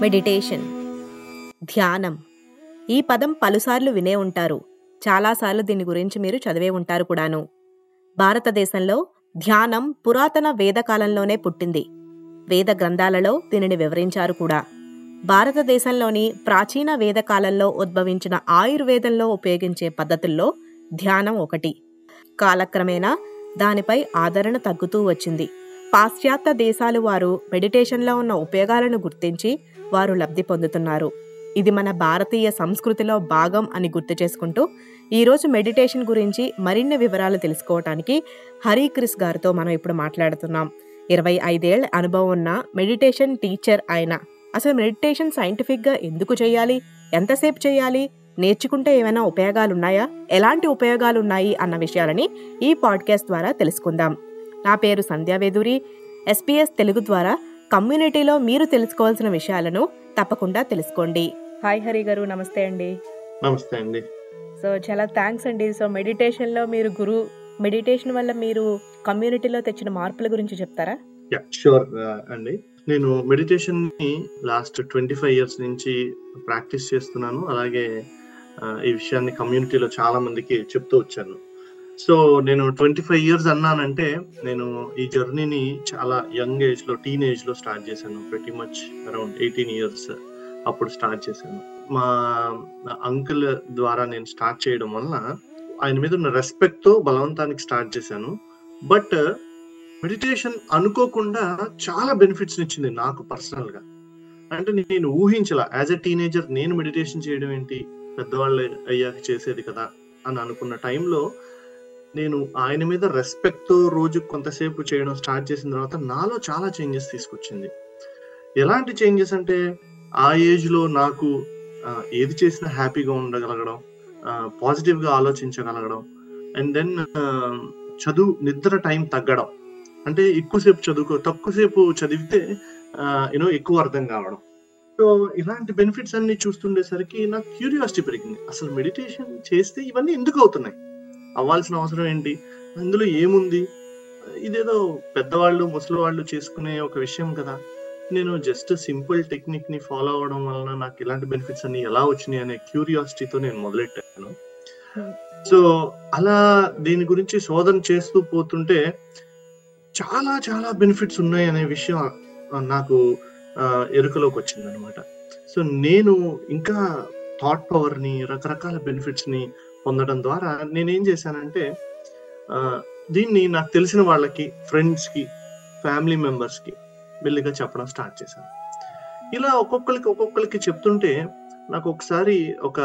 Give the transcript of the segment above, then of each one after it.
Meditation ధ్యానం. ఈ పదం పలుసార్లు వినే ఉంటారు. చాలాసార్లు దీని గురించి మీరు చదివే ఉంటారు కూడాను. భారతదేశంలో ధ్యానం పురాతన వేదకాలంలోనే పుట్టింది. వేద గ్రంథాలలో దీనిని వివరించారు కూడా. భారతదేశంలోని ప్రాచీన వేదకాలంలో ఉద్భవించిన ఆయుర్వేదంలో ఉపయోగించే పద్ధతుల్లో ధ్యానం ఒకటి. కాలక్రమేణా దానిపై ఆదరణ తగ్గుతూ వచ్చింది. పాశ్చాత్య దేశాలు వారు మెడిటేషన్లో ఉన్న ఉపయోగాలను గుర్తించి వారు లబ్ధి పొందుతున్నారు. ఇది మన భారతీయ సంస్కృతిలో భాగం అని గుర్తు చేసుకుంటూ ఈరోజు మెడిటేషన్ గురించి మరిన్ని వివరాలు తెలుసుకోవటానికి హరిక్రిస్ గారితో మనం ఇప్పుడు మాట్లాడుతున్నాం. ఇరవై ఐదేళ్ళ అనుభవం ఉన్న మెడిటేషన్ టీచర్ ఆయన అసలు మెడిటేషన్ సైంటిఫిక్గా ఎందుకు చేయాలి? ఎంతసేపు చేయాలి? నేర్చుకుంటే ఏమైనా ఉపయోగాలు ఉన్నాయా ఎలాంటి ఉపయోగాలు ఉన్నాయి అన్న విషయాలని ఈ పాడ్కాస్ట్ ద్వారా తెలుసుకుందాం. నా పేరు సంధ్యావేదూరి ఎస్పీఎస్ తెలుగు ద్వారా కమ్యూనిటీలో మీరు తెలుసుకోవాల్సిన విషయాలను తప్పకుండా తెలుసుకోండి. హాయ్ హరి గారు నమస్తే అండి. నమస్తే అండి. సో చాలా థ్యాంక్స్ అండి. సో మెడిటేషన్లో మీరు గురు మెడిటేషన్ వల్ల మీరు కమ్యూనిటీలో తెచ్చిన మార్పుల గురించి చెప్తారా? యా షూర్ అండి. నేను మెడిటేషన్ని లాస్ట్ ట్వంటీ ఫైవ్ ఇయర్స్ నుంచి ప్రాక్టీస్ చేస్తున్నాను. అలాగే ఈ విషయాన్ని కమ్యూనిటీలో చాలా మందికి చెప్తూ వచ్చాను. సో నేను ట్వంటీ ఫైవ్ ఇయర్స్ అన్నానంటే నేను ఈ జర్నీని చాలా యంగ్ ఏజ్లో టీన్ ఏజ్లో స్టార్ట్ చేశాను. ప్రతి మచ్ అరౌండ్ ఎయిటీన్ ఇయర్స్ అప్పుడు స్టార్ట్ చేశాను. మా అంకుల్ ద్వారా నేను స్టార్ట్ చేయడం వల్ల ఆయన మీద ఉన్న రెస్పెక్ట్తో బలవంతానికి స్టార్ట్ చేశాను. బట్ మెడిటేషన్ అనుకోకుండా చాలా బెనిఫిట్స్ ఇచ్చింది నాకు పర్సనల్గా. అంటే నేను ఊహించలా యాజ్ ఎ టీనేజర్ నేను మెడిటేషన్ చేయడం ఏంటి? పెద్దవాళ్ళు అయ్యాక చేసేది కదా అని అనుకున్న టైంలో నేను ఆయన మీద రెస్పెక్ట్తో రోజు కొంతసేపు చేయడం స్టార్ట్ చేసిన తర్వాత నాలో చాలా చేంజెస్ తీసుకొచ్చింది. ఎలాంటి చేంజెస్ అంటే ఆ ఏజ్లో నాకు ఏది చేసినా హ్యాపీగా ఉండగలగడం పాజిటివ్గా ఆలోచించగలగడం అండ్ దెన్ చదువు నిద్ర టైం తగ్గడం. అంటే ఎక్కువసేపు చదువుకో తక్కువసేపు చదివితే యూనో ఎక్కువ అర్థం కావడం. సో ఇలాంటి బెనిఫిట్స్ అన్ని చూస్తుండేసరికి నాకు క్యూరియాసిటీ పెరిగింది. అసలు మెడిటేషన్ చేస్తే ఇవన్నీ ఎందుకు అవుతున్నాయి? అవ్వాల్సిన అవసరం ఏంటి? అందులో ఏముంది? ఇదేదో పెద్దవాళ్ళు ముసలి వాళ్ళు చేసుకునే ఒక విషయం కదా. నేను జస్ట్ సింపుల్ టెక్నిక్ని ఫాలో అవడం వలన నాకు ఇలాంటి బెనిఫిట్స్ అన్ని ఎలా వచ్చినాయి అనే క్యూరియాసిటీతో నేను మొదలెట్టాను. సో అలా దీని గురించి శోధన చేస్తూ పోతుంటే చాలా చాలా బెనిఫిట్స్ ఉన్నాయి అనే విషయం నాకు ఎరుకలోకి వచ్చింది అనమాట సో నేను ఇంకా థాట్ పవర్ని రకరకాల బెనిఫిట్స్ని పొందడం ద్వారా నేనేం చేశానంటే దీన్ని నాకు తెలిసిన వాళ్ళకి ఫ్రెండ్స్కి ఫ్యామిలీ మెంబర్స్కి మెల్లిగా చెప్పడం స్టార్ట్ చేశాను. ఇలా ఒక్కొక్కరికి ఒక్కొక్కరికి చెప్తుంటే నాకు ఒకసారి ఒక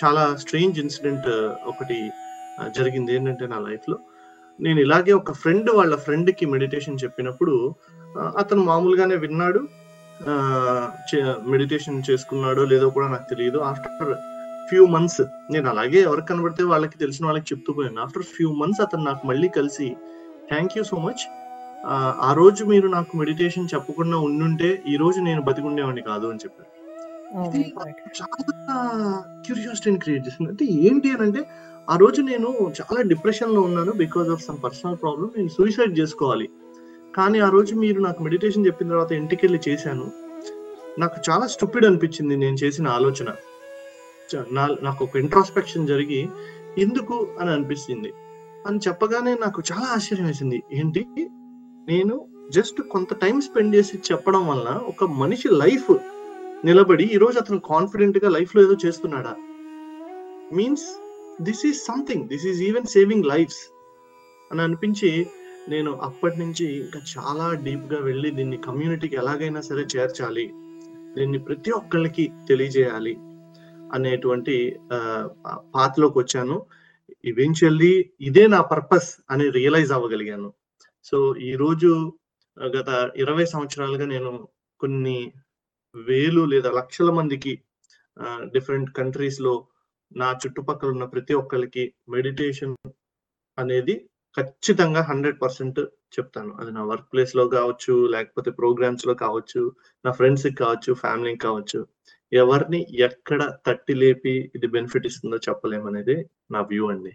చాలా స్ట్రేంజ్ ఇన్సిడెంట్ ఒకటి జరిగింది. ఏంటంటే నా లైఫ్లో నేను ఇలాగే ఒక ఫ్రెండ్ వాళ్ళ ఫ్రెండ్కి మెడిటేషన్ చెప్పినప్పుడు అతను మామూలుగానే విన్నాడు. మెడిటేషన్ చేసుకున్నాడో లేదో కూడా నాకు తెలియదు. ఆఫ్టర్ ఫ్యూ మంత్స్ నేను అలాగే ఎవరికి కనబడితే వాళ్ళకి తెలిసిన వాళ్ళకి చెప్తూ పోయాను. ఆఫ్టర్ ఫ్యూ మంత్స్ అతను నాకు మళ్ళీ కలిసి థ్యాంక్ యూ సో మచ్ ఆ రోజు మీరు నాకు మెడిటేషన్ చెప్పకుండా ఉండుంటే ఈ రోజు నేను బతికుండేవాడిని కాదు అని చెప్పారు. ఇది చాలా క్యూరియాసిటీని క్రియేట్ చేసింది. అంటే ఏంటి అని అంటే ఆ రోజు నేను చాలా డిప్రెషన్లో ఉన్నాను because of some personal problem నేను సూసైడ్ చేసుకోవాలి. కానీ ఆ రోజు మీరు నాకు మెడిటేషన్ చెప్పిన తర్వాత ఇంటికి వెళ్ళి చేశాను. నాకు చాలా స్టూపిడ్ అనిపించింది నేను చేసిన ఆలోచన. నాకు ఒక ఇంట్రాస్పెక్షన్ జరిగి ఎందుకు అని అనిపిస్తుంది. అని చెప్పగానే నాకు చాలా ఆశ్చర్యం వేసింది. ఏంటి? నేను జస్ట్ కొంత టైం స్పెండ్ చేసి చెప్పడం వలన ఒక మనిషి లైఫ్ నిలబడి ఈరోజు అతను కాన్ఫిడెంట్గా లైఫ్లో ఏదో చేస్తున్నాడా? Means this is something this is even saving lives అని అనిపించి నేను అప్పటి నుంచి ఇంకా చాలా డీప్గా వెళ్ళి దీన్ని కమ్యూనిటీకి ఎలాగైనా సరే చేర్చాలి. దీన్ని ప్రతి ఒక్కళ్ళకి తెలియజేయాలి. అనేటువంటి పాత్లోకి వచ్చాను. ఈవెన్చువల్లీ ఇదే నా పర్పస్ అని రియలైజ్ అవ్వగలిగాను. సో ఈ రోజు గత ఇరవై సంవత్సరాలుగా నేను కొన్ని వేలు లేదా లక్షల మందికి డిఫరెంట్ కంట్రీస్లో నా చుట్టుపక్కల ఉన్న ప్రతి ఒక్కరికి మెడిటేషన్ అనేది ఖచ్చితంగా హండ్రెడ్ పర్సెంట్ చెప్తాను. అది నా వర్క్ ప్లేస్లో కావచ్చు లేకపోతే ప్రోగ్రామ్స్లో కావచ్చు నా ఫ్రెండ్స్కి కావచ్చు ఫ్యామిలీకి కావచ్చు. ఎవరిని ఎక్కడ తట్టి లేపి ఇది బెనిఫిట్ ఇస్తుందో చెప్పలేమనేది నా వ్యూ అండి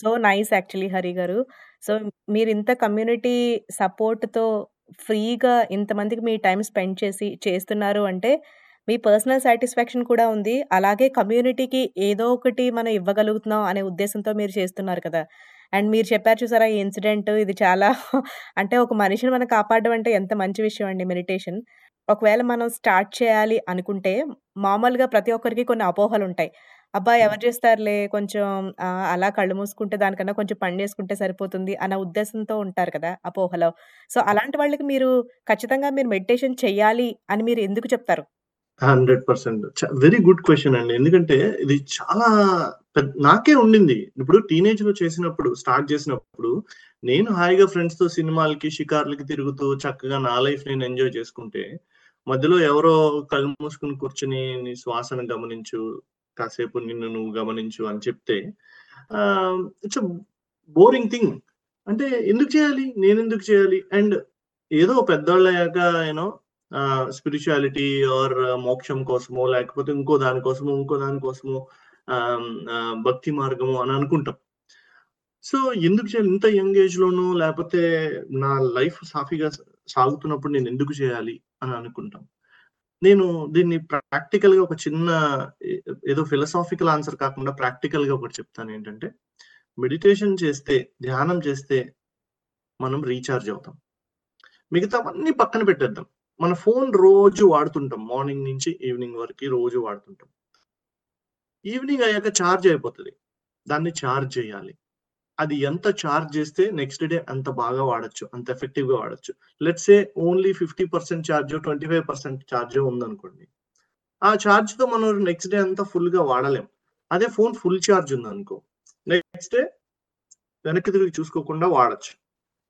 సో నైస్ యాక్చువల్లీ హరి గారు సో మీరు ఇంత కమ్యూనిటీ సపోర్ట్తో ఫ్రీగా ఇంతమందికి మీ టైం స్పెండ్ చేసి చేస్తున్నారు అంటే, మీ పర్సనల్ సాటిస్ఫాక్షన్ కూడా ఉంది. అలాగే కమ్యూనిటీకి ఏదో ఒకటి మనం ఇవ్వగలుగుతున్నాం అనే ఉద్దేశంతో మీరు చేస్తున్నారు కదా! అండ్ మీరు చెప్పారు చూసారా ఈ ఇన్సిడెంట్ ఇది చాలా అంటే ఒక మనిషిని మనం కాపాడడం అంటే ఎంత మంచి విషయం అండి మెడిటేషన్. ఒకవేళ మనం స్టార్ట్ చేయాలి అనుకుంటే, మామూలుగా ప్రతి ఒక్కరికి కొన్ని అపోహలుంటాయి. అబ్బా! హ్మ్. ఎవరు చేస్తారులే కొంచెం ఆహ్, అలా కళ్ళు మూసుకుంటే దానికన్నా కొంచెం పని చేసుకుంటే సరిపోతుంది అన్న ఉద్దేశంతో ఉంటారు కదా! అపోహలో. సో, అలాంటి వాళ్ళకి మీరు ఖచ్చితంగా మీరు మెడిటేషన్ చెయ్యాలి అని మీరు ఎందుకు చెప్తారు? 100% చ వెరీ గుడ్ క్వెషన్ అండి. ఎందుకంటే ఇది చాలా పెద్ నాకే ఉండింది. ఇప్పుడు టీనేజ్‌లో చేసినప్పుడు స్టార్ట్ చేసినప్పుడు నేను హాయిగా ఫ్రెండ్స్‌తో సినిమాలకి, షికార్లకి తిరుగుతూ చక్కగా నా లైఫ్ నేను ఎంజాయ్ చేసుకుంటే, మధ్యలో ఎవరో కళ్ళు మూసుకుని కూర్చుని నీ శ్వాసను గమనించు, కాసేపు నిన్ను నువ్వు గమనించు అని చెప్తే ఇట్స్ బోరింగ్ థింగ్. అంటే ఎందుకు చేయాలి? నేను ఎందుకు చేయాలి? అండ్ ఏదో పెద్దవాళ్ళు అయ్యాక నో స్పిరిచువాలిటీ ఆర్ మోక్షం కోసమో, లేకపోతే ఇంకో దానికోసమో ఇంకో దానికోసమో భక్తి మార్గము అని అనుకుంటాం. సో, ఎందుకు చేయాలి? ఇంత యంగ్ ఏజ్‌లోనో లేకపోతే నా లైఫ్ సాఫీగా సాగుతున్నప్పుడు నేను ఎందుకు చేయాలి అని అనుకుంటాం. నేను దీన్ని ప్రాక్టికల్‌గా ఒక చిన్న ఏదో ఫిలసాఫికల్ ఆన్సర్ కాకుండా ప్రాక్టికల్‌గా ఒకటి చెప్తాను ఏంటంటే మెడిటేషన్ చేస్తే, ధ్యానం చేస్తే మనం రీఛార్జ్ అవుతాం. మిగతావన్నీ పక్కన పెట్టేద్దాం. మన ఫోన్ రోజు వాడుతుంటాం. మార్నింగ్ నుంచి ఈవినింగ్ వరకు రోజు వాడుతుంటాం. ఈవినింగ్ అయ్యాక చార్జ్ అయిపోతుంది దాన్ని చార్జ్ చేయాలి. అది ఎంత ఛార్జ్ చేస్తే నెక్స్ట్ డే అంత బాగా వాడొచ్చు. అంత ఎఫెక్టివ్‌గా వాడొచ్చు. Let's say only fifty percent charge twenty five percent charge ఉందనుకోండి. ఆ చార్జ్‌తో మనం నెక్స్ట్ డే అంతా ఫుల్‌గా వాడలేం. అదే ఫోన్ ఫుల్ చార్జ్ ఉందనుకో, నెక్స్ట్ డే వెనక్కి తిరిగి చూసుకోకుండా వాడొచ్చు.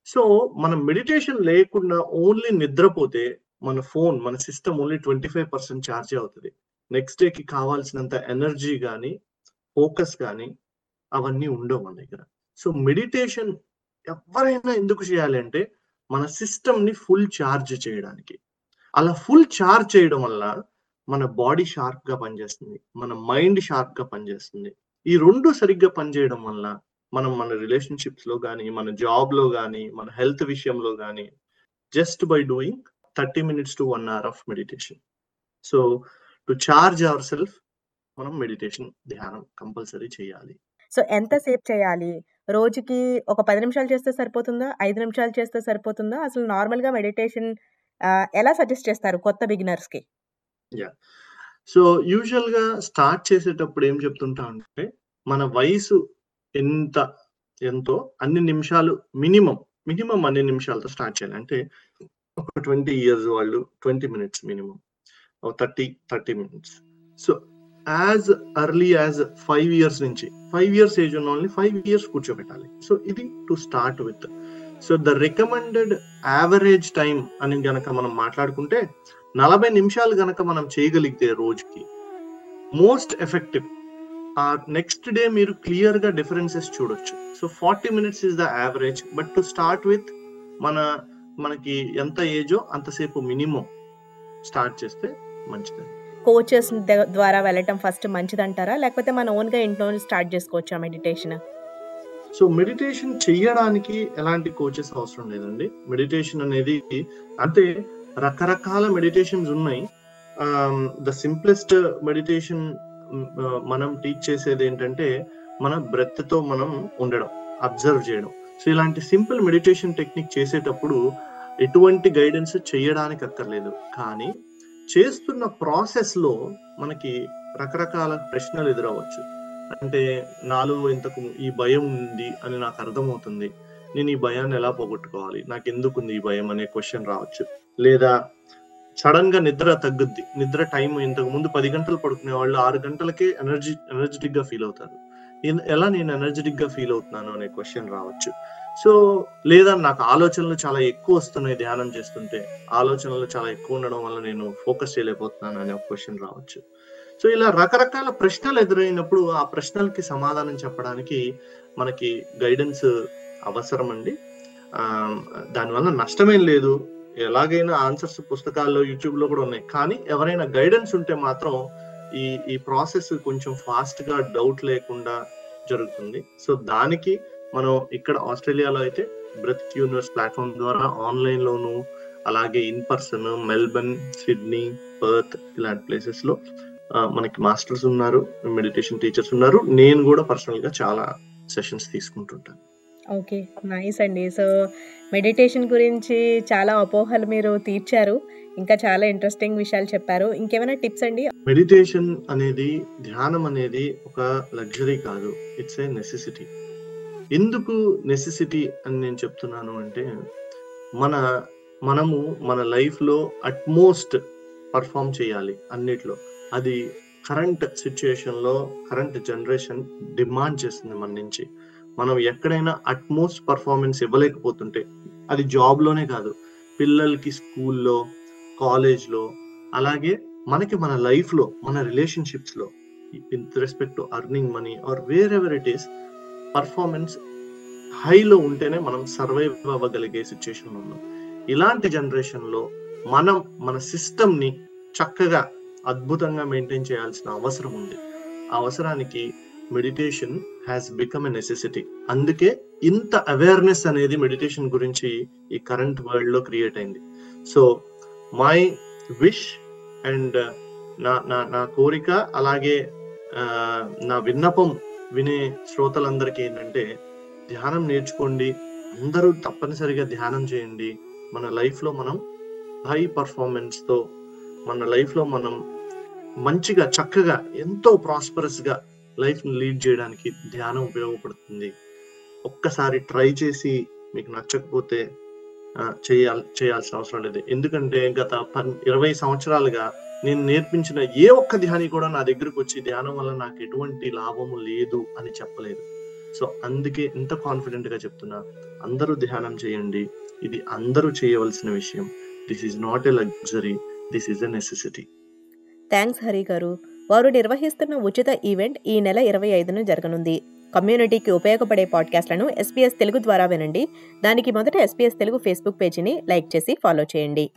సో, మనం మెడిటేషన్ లేకుండా ఓన్లీ నిద్రపోతే మన ఫోన్, మన system only twenty five percent charge అవుతుంది నెక్స్ట్ డేకి కావాల్సినంత ఎనర్జీ కానీ ఫోకస్ కానీ అవన్నీ ఉండవు మన దగ్గర. సో, మెడిటేషన్ ఎవరైనా ఎందుకు చేయాలి అంటే, మన సిస్టమ్‌ని ఫుల్ ఛార్జ్ చేయడానికి. అలా ఫుల్ చార్జ్ చేయడం వల్ల మన బాడీ షార్ప్‌గా పనిచేస్తుంది. మన మైండ్ షార్ప్‌గా పనిచేస్తుంది. ఈ రెండు సరిగ్గా పనిచేయడం వల్ల మనం మన రిలేషన్‌షిప్స్‌లో కానీ మన జాబ్‌లో కానీ మన హెల్త్ విషయంలో కానీ just by doing 30 minutes to one hour of meditation. So, to charge our self మనం మెడిటేషన్, ధ్యానం కంపల్సరీ చేయాలి. సో, ఎంతసేపు చేయాలి? రోజుకి ఒక పది నిమిషాలు చేస్తే సరిపోతుందా? ఐదు నిమిషాలు చేస్తే సరిపోతుందా? అసలు నార్మల్‌గా మెడిటేషన్ ఎలా సజెస్ట్ చేస్తారు కొత్త బిగినర్స్‌కి? సో, యూజువల్‌గా స్టార్ట్ చేసేటప్పుడు ఏం చెప్తుంటామంటే, మన వయసు ఎంత ఎంతో అన్ని నిమిషాలు మినిమం మినిమమ్ అన్ని నిమిషాలతో స్టార్ట్ చేయాలి. అంటే ఒక 20 ఇయర్స్ వాళ్ళు 20 మినిట్స్ మినిమమ్. ఓ 30, 30 minutes. So, as early as five years నుంచి ఫైవ్ ఇయర్స్ ఏజ్ ఉన్నోళ్ళని 5 ఇయర్స్ కూర్చోబెట్టాలి. సో, ఇది to start with. So, the recommended average time అని గనక మనం మాట్లాడుకుంటే 40 నిమిషాలు గనక మనం చేయగలిగితే రోజుకి మోస్ట్ ఎఫెక్టివ్. ఆ నెక్స్ట్ డే మీరు క్లియర్‌గా డిఫరెన్సెస్ చూడొచ్చు. So, 40 minutes is the average. But to start with మన మనకి ఎంత ఏజో అంతసేపు మినిమమ్ స్టార్ట్ చేస్తే మంచిది. కోచెస్ ద్వారా వెళ్ళటం ఫస్ట్ మంచిదంటారా? లేకపోతే మన ఓన్‌గా ఇంట్లోనే స్టార్ట్ చేసుకోవచ్చా మెడిటేషన్? సో, మెడిటేషన్ చేయడానికి ఎలాంటి కోచెస్ అవసరం లేదండి. మెడిటేషన్ అనేది అంటే రకరకాల మెడిటేషన్స్ ఉన్నాయి. ద సింప్లెస్ట్ మెడిటేషన్ మనం టీచ్ చేసేది ఏంటంటే మన బ్రెత్‌తో మనం ఉండడం, అబ్జర్వ్ చేయడం. సో, ఇలాంటి సింపుల్ మెడిటేషన్ టెక్నిక్ చేసేటప్పుడు ఎటువంటి గైడెన్స్ చేయడానికి అక్కర్లేదు. కానీ చేస్తున్న ప్రాసెస్‌లో మనకి రకరకాల ప్రశ్నలు ఎదురవచ్చు అంటే నాలో ఇంతకు ఈ భయం ఉంది అని నాకు అర్థమవుతుంది. నేను ఈ భయాన్ని ఎలా పోగొట్టుకోవాలి? నాకు ఎందుకుంది ఈ భయం అనే క్వశ్చన్ రావచ్చు. లేదా సడెన్‌గా నిద్ర తగ్గుద్ది. నిద్ర టైం ఇంతకు ముందు పది గంటలు పడుకునే వాళ్ళు ఆరు గంటలకే ఎనర్జీ ఎనర్జిటిక్‌గా ఫీల్ అవుతారు. ఎలా నేను ఎనర్జిటిక్‌గా ఫీల్ అవుతున్నాను అనే క్వశ్చన్ రావచ్చు. సో, లేదా నాకు ఆలోచనలు చాలా ఎక్కువ వస్తున్నాయి ధ్యానం చేస్తుంటే. ఆలోచనలు చాలా ఎక్కువ ఉండడం వల్ల నేను ఫోకస్ చేయలేకపోతున్నాను అనే ఒక రావచ్చు. సో, ఇలా రకరకాల ప్రశ్నలు ఎదురైనప్పుడు ఆ ప్రశ్నలకి సమాధానం చెప్పడానికి మనకి గైడెన్స్ అవసరమండి. అండి దానివల్ల నష్టమేం లేదు. ఎలాగైనా ఆన్సర్స్ పుస్తకాల్లో, యూట్యూబ్‌లో కూడా ఉన్నాయి. కానీ ఎవరైనా గైడెన్స్ ఉంటే మాత్రం ఈ ఈ ప్రాసెస్ కొంచెం ఫాస్ట్‌గా డౌట్ లేకుండా జరుగుతుంది. సో, దానికి మనం ఇక్కడ ఆస్ట్రేలియాలో అయితే బ్రెత్ యూనివర్స్ ప్లాట్‌ఫార్మ్ ద్వారా ఆన్‌లైన్‌లోను అలాగే in person Melbourne Sydney Perth ఇలాంటి ప్లేసెస్లో మనకి మాస్టర్స్ ఉన్నారు మెడిటేషన్ టీచర్స్ ఉన్నారు నేను కూడా పర్సనల్గా చాలా సెషన్స్ తీసుకుంటుంటాను ఓకే. నైస్ అండి. సో, మెడిటేషన్ గురించి చాలా అపోహలు మీరు తీర్చారు. ఇంకా చాలా ఇంట్రెస్టింగ్ విషయాలు చెప్పారు. ఇంకేమైనా టిప్స్ అండి? మెడిటేషన్ అనేది ధ్యానం అనేది ఒక లగ్జరీ కాదు. ఇట్స్ ఏ నెసెసిటీ ఎందుకు నెసెసిటీ అని నేను చెప్తున్నాను అంటే మన మనము మన లైఫ్లో అట్మోస్ట్ పర్ఫామ్ చేయాలి అన్నిట్లో. అది కరెంట్ సిచ్యుయేషన్లో కరెంట్ జనరేషన్ డిమాండ్ చేస్తుంది మన నుంచి. మనం ఎక్కడైనా అట్మోస్ట్ పర్ఫార్మెన్స్ ఇవ్వలేకపోతుంటే అది జాబ్లోనే కాదు. పిల్లలకి స్కూల్లో కాలేజ్లో అలాగే మనకి మన లైఫ్లో మన రిలేషన్షిప్స్లో with respect to earning money or wherever it is performance హైలో ఉంటేనే మనం సర్వైవ్ అవ్వగలిగే సిచ్యుయేషన్ ఉన్నాం ఇలాంటి జనరేషన్లో మనం మన సిస్టమ్ని చక్కగా అద్భుతంగా మెయింటైన్ చేయాల్సిన అవసరం ఉంది. అవసరానికి meditation has become a necessity. అందుకే ఇంత అవేర్నెస్ అనేది మెడిటేషన్ గురించి ఈ కరెంట్ వరల్డ్లో క్రియేట్ అయింది. సో మై విష్ అండ్ నా నా నా కోరిక అలాగే నా విన్నపం వినే శ్రోతలందరికీ ఏంటంటే ధ్యానం నేర్చుకోండి. అందరూ తప్పనిసరిగా ధ్యానం చేయండి. మన లైఫ్లో మనం హై పర్ఫార్మెన్స్తో మన లైఫ్లో మనం మంచిగా చక్కగా ఎంతో ప్రాస్పరస్గా లైఫ్ని లీడ్ చేయడానికి ధ్యానం ఉపయోగపడుతుంది. ఒక్కసారి ట్రై చేసి మీకు నచ్చకపోతే చేయాల్ చేయాల్సిన అవసరం లేదు. ఎందుకంటే గత పన్ ఇరవై సంవత్సరాలుగా నేను నేర్పించిన ఏ ఒక్క ధ్యాని కూడా నా దగ్గరకు వచ్చి ధ్యానం వల్ల నాకు ఎటువంటి లాభము లేదు అని చెప్పలేదు. సో అందుకే ఇంత కాన్ఫిడెంట్గా చెప్తున్నా అందరూ ధ్యానం చేయండి. ఇది అందరూ చేయవలసిన విషయం. This is not a luxury this is a necessity thanks Hari garu. వారు నిర్వహిస్తున్న ఉచిత ఈవెంట్ ఈ నెల 25న జరగనుంది. కమ్యూనిటీకి ఉపయోగపడే పాడ్కాస్ట్లను ఎస్పీఎస్ తెలుగు ద్వారా వినండి. దానికి మొదట ఎస్పీఎస్ తెలుగు ఫేస్బుక్ పేజీని లైక్ చేసి ఫాలో చేయండి.